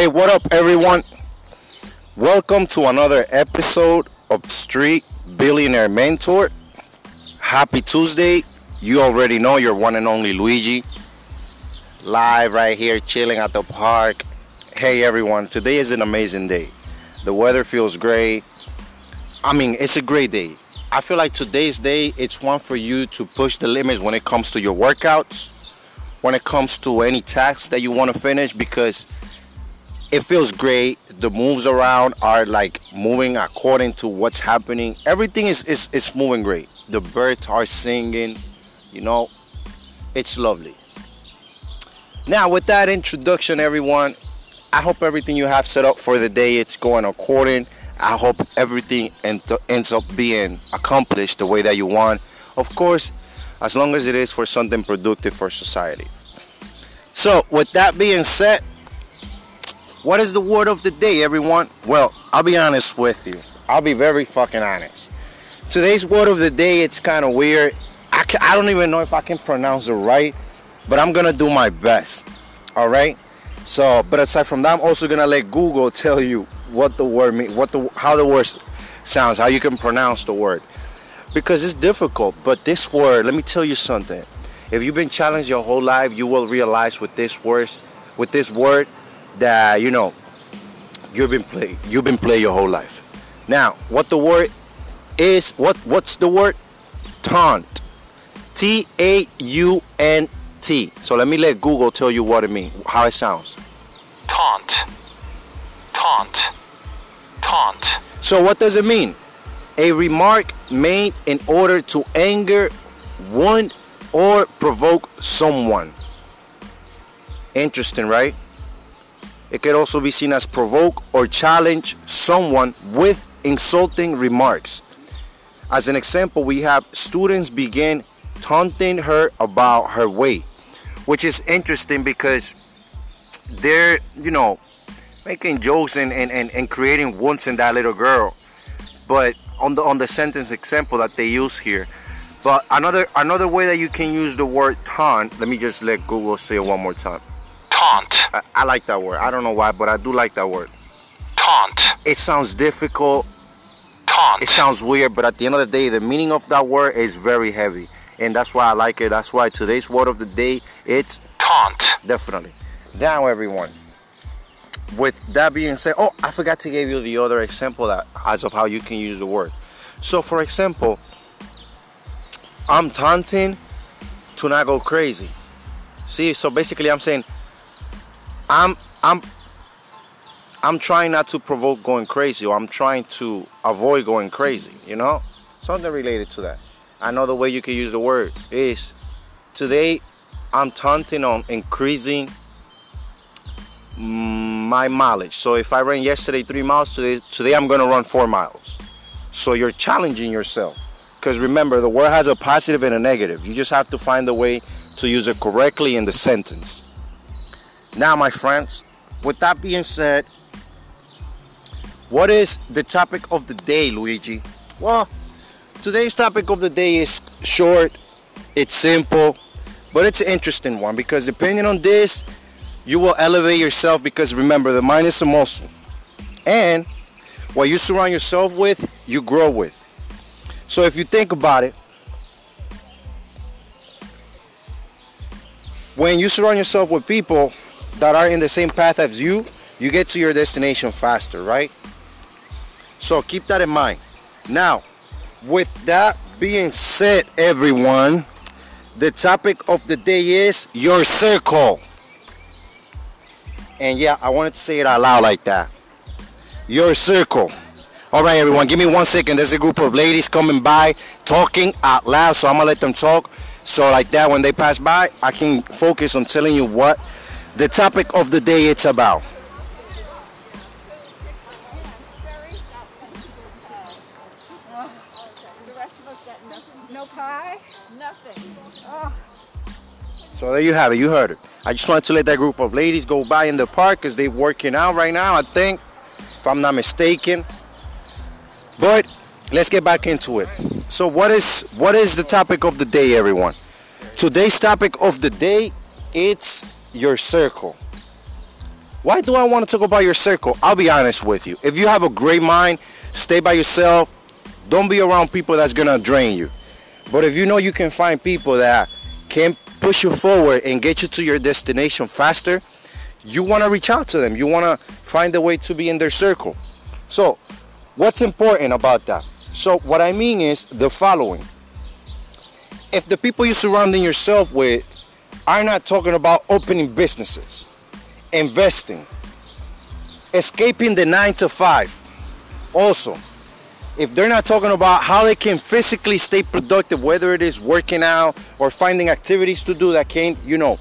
Hey, what up, everyone? Welcome to another episode of Street Billionaire Mentor. Happy Tuesday. You already know your one and only Luigi. Live right here, chilling at the park. Hey, everyone. Today is an amazing day. The weather feels great. I mean, it's a great day. I feel like today's day, it's one for you to push the limits when it comes to your workouts, when it comes to any tasks that you want to finish, because it feels great. The moves around are like moving according to what's happening. Everything is, is, is moving great. The birds are singing, you know, it's lovely. Now, with that introduction, everyone, I hope everything you have set up for the day it's going according. I hope everything ends up being accomplished the way that you want. Of course, as long as it is for something productive for society. So, with that being said, what is the word of the day, everyone? Well, I'll be honest with you. I'll be very fucking honest. Today's word of the day, it's kind of weird. I, can, I don't even know if I can pronounce it right, but I'm gonna do my best. All right. So, but aside from that, I'm also gonna let Google tell you what the word mean, what the how the word sounds, how you can pronounce the word, because it's difficult. But this word, let me tell you something. If you've been challenged your whole life, you will realize with this word, with this word, that you know you've been play you've been playing your whole life. Now, what the word is? What what's the word? Taunt. T A U N T. So let me let Google tell you what it means, how it sounds. Taunt. Taunt. Taunt. So what does it mean? A remark made in order to anger, wound, or provoke someone. Interesting, right? It could also be seen as provoke or challenge someone with insulting remarks. As an example, we have students begin taunting her about her weight, which is interesting because they're, you know, making jokes and, and, and, and creating wounds in that little girl. But on the on the sentence example that they use here. But another another way that you can use the word taunt, let me just let Google say it one more time. Taunt. I, I like that word. I don't know why, but I do like that word. Taunt. It sounds difficult. Taunt. It sounds weird, but at the end of the day, the meaning of that word is very heavy. And that's why I like it. That's why today's word of the day, it's taunt. Definitely. Now, everyone. With that being said, oh, I forgot to give you the other example that as of how you can use the word. So, for example, I'm taunting to not go crazy. See, so basically, I'm saying I'm I'm I'm trying not to provoke going crazy, or I'm trying to avoid going crazy. You know, something related to that. Another way you can use the word is today I'm taunting on increasing my mileage. So if I ran yesterday three miles, today today I'm gonna run four miles. So you're challenging yourself. Because remember, the word has a positive and a negative. You just have to find a way to use it correctly in the sentence. Now, my friends, with that being said, what is the topic of the day, Luigi? Well, today's topic of the day is short, it's simple, but it's an interesting one because depending on this, you will elevate yourself because remember, the mind is a muscle. And what you surround yourself with, you grow with. So if you think about it, when you surround yourself with people that are in the same path as you, you get to your destination faster, right? So keep that in mind. Now, with that being said, everyone, the topic of the day is your circle. And yeah, I wanted to say it out loud like that. Your circle. All right, everyone, give me one second. There's a group of ladies coming by talking out loud, so I'm gonna let them talk. So like that, when they pass by, I can focus on telling you what the topic of the day it's about. No pie? Nothing. So there you have it. You heard it. I just wanted to let that group of ladies go by in the park because they're working out right now, I think, if I'm not mistaken. But let's get back into it. So what is what is the topic of the day, everyone? Today's topic of the day, it's your circle. Why do I want to talk about your circle? I'll be honest with you. If you have a great mind, stay by yourself. Don't be around people that's gonna drain you. But if you know you can find people that can push you forward and get you to your destination faster, you want to reach out to them. You want to find a way to be in their circle. So, what's important about that? So, what I mean is the following. If the people you're surrounding yourself with are not talking about opening businesses, investing, escaping the nine to five, also, if they're not talking about how they can physically stay productive, whether it is working out or finding activities to do that can, you know,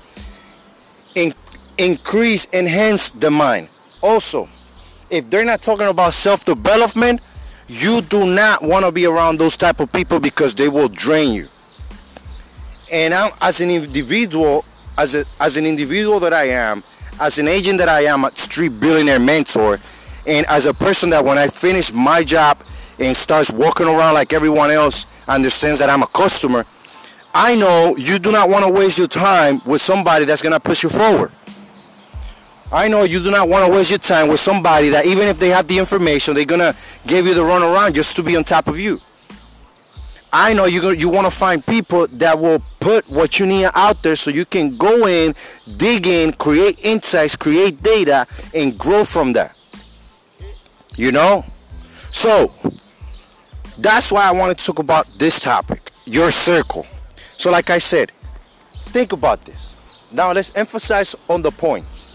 in, increase, enhance the mind. Also, if they're not talking about self-development, you do not want to be around those type of people because they will drain you. And I'm, as an individual, as, a, as an individual that I am, as an agent that I am a Street Billionaire Mentor, and as a person that when I finish my job and starts walking around like everyone else understands that I'm a customer, I know you do not want to waste your time with somebody that's going to push you forward. I know you do not want to waste your time with somebody that even if they have the information, they're going to give you the runaround just to be on top of you. I know you you want to find people that will put what you need out there so you can go in, dig in, create insights, create data, and grow from that. You know? So, that's why I want to talk about this topic, your circle. So like I said, think about this. Now let's emphasize on the points.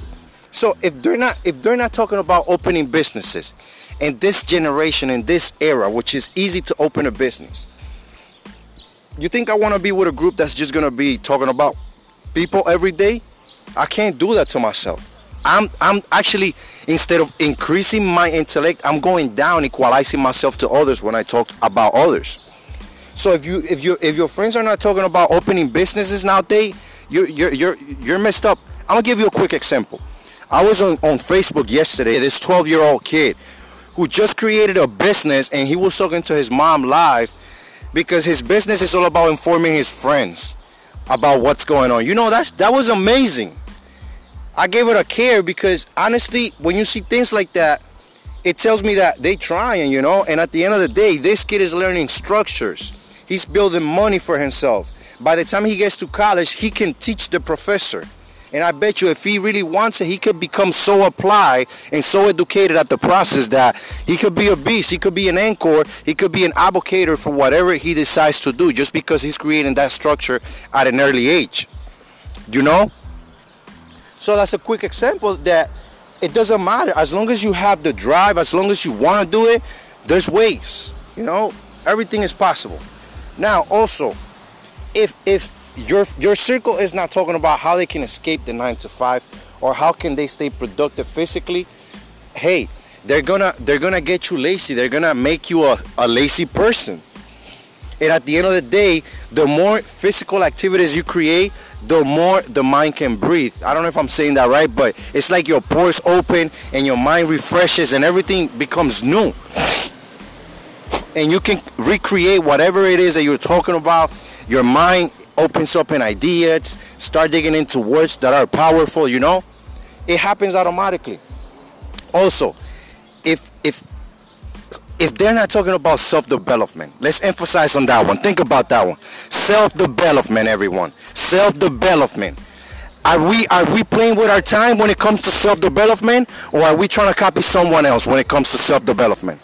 So if they're not if they're not talking about opening businesses in this generation in this era which is easy to open a business. You think I want to be with a group that's just going to be talking about people every day? I can't do that to myself. I'm I'm actually instead of increasing my intellect, I'm going down, equalizing myself to others when I talk about others. So if you if you if your friends are not talking about opening businesses nowadays, you're you're you're you're messed up. I'm gonna give you a quick example. I was on, on Facebook yesterday. This 12 year old kid who just created a business and he was talking to his mom live because his business is all about informing his friends about what's going on. You know that's that was amazing. I gave it a care because honestly, when you see things like that, it tells me that they trying, you know. And at the end of the day, this kid is learning structures. He's building money for himself. By the time he gets to college, he can teach the professor. And I bet you if he really wants it, he could become so applied and so educated at the process that he could be a beast. He could be an anchor. He could be an advocator for whatever he decides to do just because he's creating that structure at an early age. You know? So that's a quick example that it doesn't matter as long as you have the drive, as long as you want to do it. There's ways, you know. Everything is possible. Now, also, if if your your circle is not talking about how they can escape the nine to five or how can they stay productive physically, hey, they're gonna they're gonna get you lazy. They're gonna make you a, a lazy person. And at the end of the day, the more physical activities you create, the more the mind can breathe. I don't know if I'm saying that right, but it's like your pores open and your mind refreshes and everything becomes new. And you can recreate whatever it is that you're talking about. Your mind opens up in ideas, start digging into words that are powerful, you know? It happens automatically. Also, if if if they're not talking about self-development, let's emphasize on that one. Think about that one. Self-development, everyone. Self-development. Are we are we playing with our time when it comes to self-development, or are we trying to copy someone else when it comes to self-development?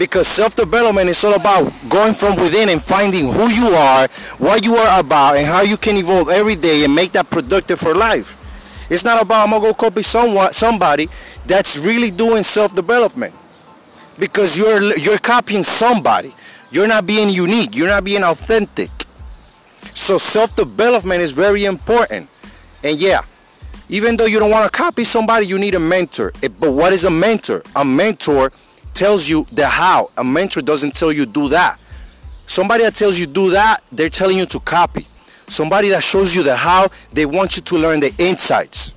Because self-development is all about going from within and finding who you are, what you are about, and how you can evolve every day and make that productive for life. It's not about I'm gonna go copy someone somebody that's really doing self-development because you're you're copying somebody. You're not being unique. You're not being authentic. So self-development is very important. And yeah, even though you don't want to copy somebody, you need a mentor. But what is a mentor? A mentor tells you the how. A mentor doesn't tell you do that. Somebody that tells you do that, they're telling you to copy. Somebody that shows you the how, they want you to learn the insights.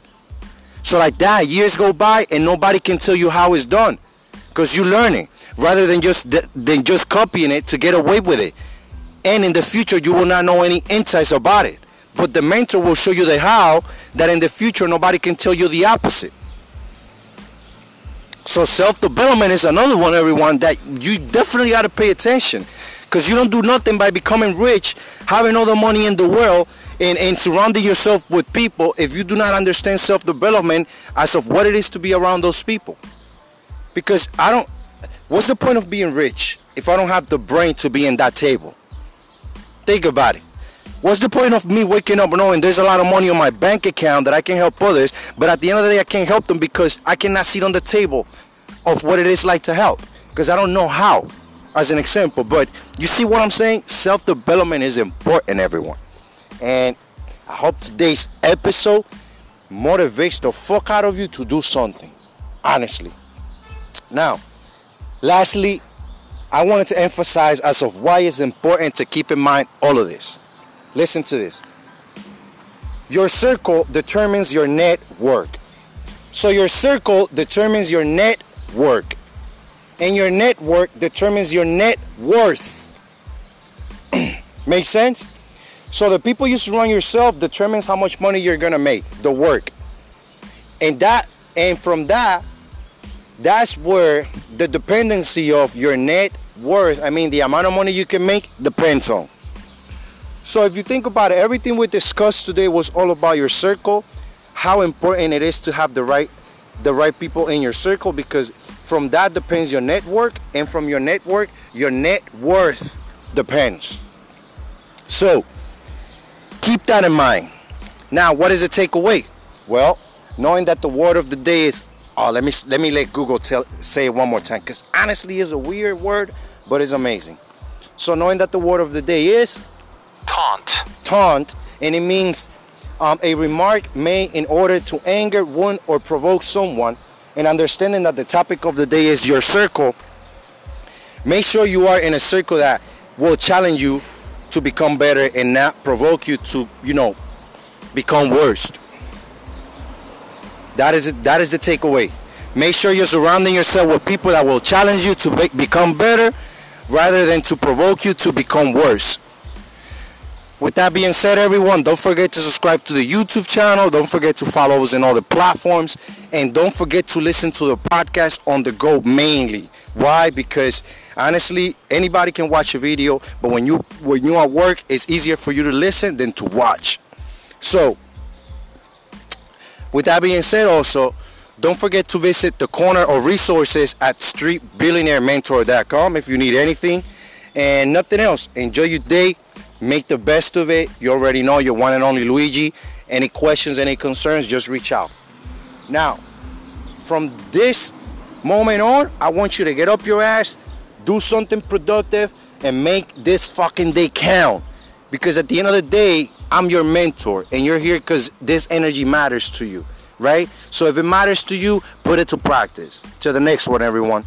So like that, years go by and nobody can tell you how it's done because you're learning rather than just than just copying it to get away with it. And in the future, you will not know any insights about it. But the mentor will show you the how that in the future nobody can tell you the opposite. So self development is another one, everyone, that you definitely got to pay attention. Because you don't do nothing by becoming rich, having all the money in the world, and, and surrounding yourself with people if you do not understand self development as of what it is to be around those people. Because I don't, what's the point of being rich if I don't have the brain to be in that table? Think about it. What's the point of me waking up knowing there's a lot of money on my bank account that I can help others, but at the end of the day I can't help them because I cannot sit on the table of what it is like to help because I don't know how, as an example. But you see what I'm saying? Self development is important, everyone. And I hope today's episode motivates the fuck out of you to do something, honestly. Now, lastly, I wanted to emphasize as of why it's important to keep in mind all of this. Listen to this. Your circle determines your network. So your circle determines your network. And your network determines your net worth. Make sense? So the people you surround yourself determines how much money you're gonna make, the work. And that and from that, that's where the dependency of your net worth, I mean the amount of money you can make depends on. So if you think about it, everything we discussed today was all about your circle, how important it is to have the right the right people in your circle because from that depends your network and from your network your net worth depends. So keep that in mind. Now, what does it take away? Well, knowing that the word of the day is oh let me let me let Google tell say it one more time because honestly it's a weird word, but it's amazing. So knowing that the word of the day is taunt, taunt, and it means um, a remark made in order to anger, wound, or provoke someone. And understanding that the topic of the day is your circle, make sure you are in a circle that will challenge you to become better and not provoke you to, you know, become worse. That is it. That is the takeaway. Make sure you're surrounding yourself with people that will challenge you to be- become better, rather than to provoke you to become worse. With that being said, everyone, don't forget to subscribe to the YouTube channel. Don't forget to follow us in all the platforms. And don't forget to listen to the podcast on the go mainly. Why? Because honestly, anybody can watch a video, but when you when you're at work, it's easier for you to listen than to watch. So, with that being said, also, don't forget to visit the corner of resources at streetbillionairementor.com if you need anything and nothing else. Enjoy your day. Make the best of it. You already know you're one and only Luigi. Any questions, any concerns, just reach out. Now, from this moment on, I want you to get up your ass, do something productive, and make this fucking day count. Because at the end of the day, I'm your mentor, and you're here because this energy matters to you, right? So if it matters to you, put it to practice. To the next one, everyone.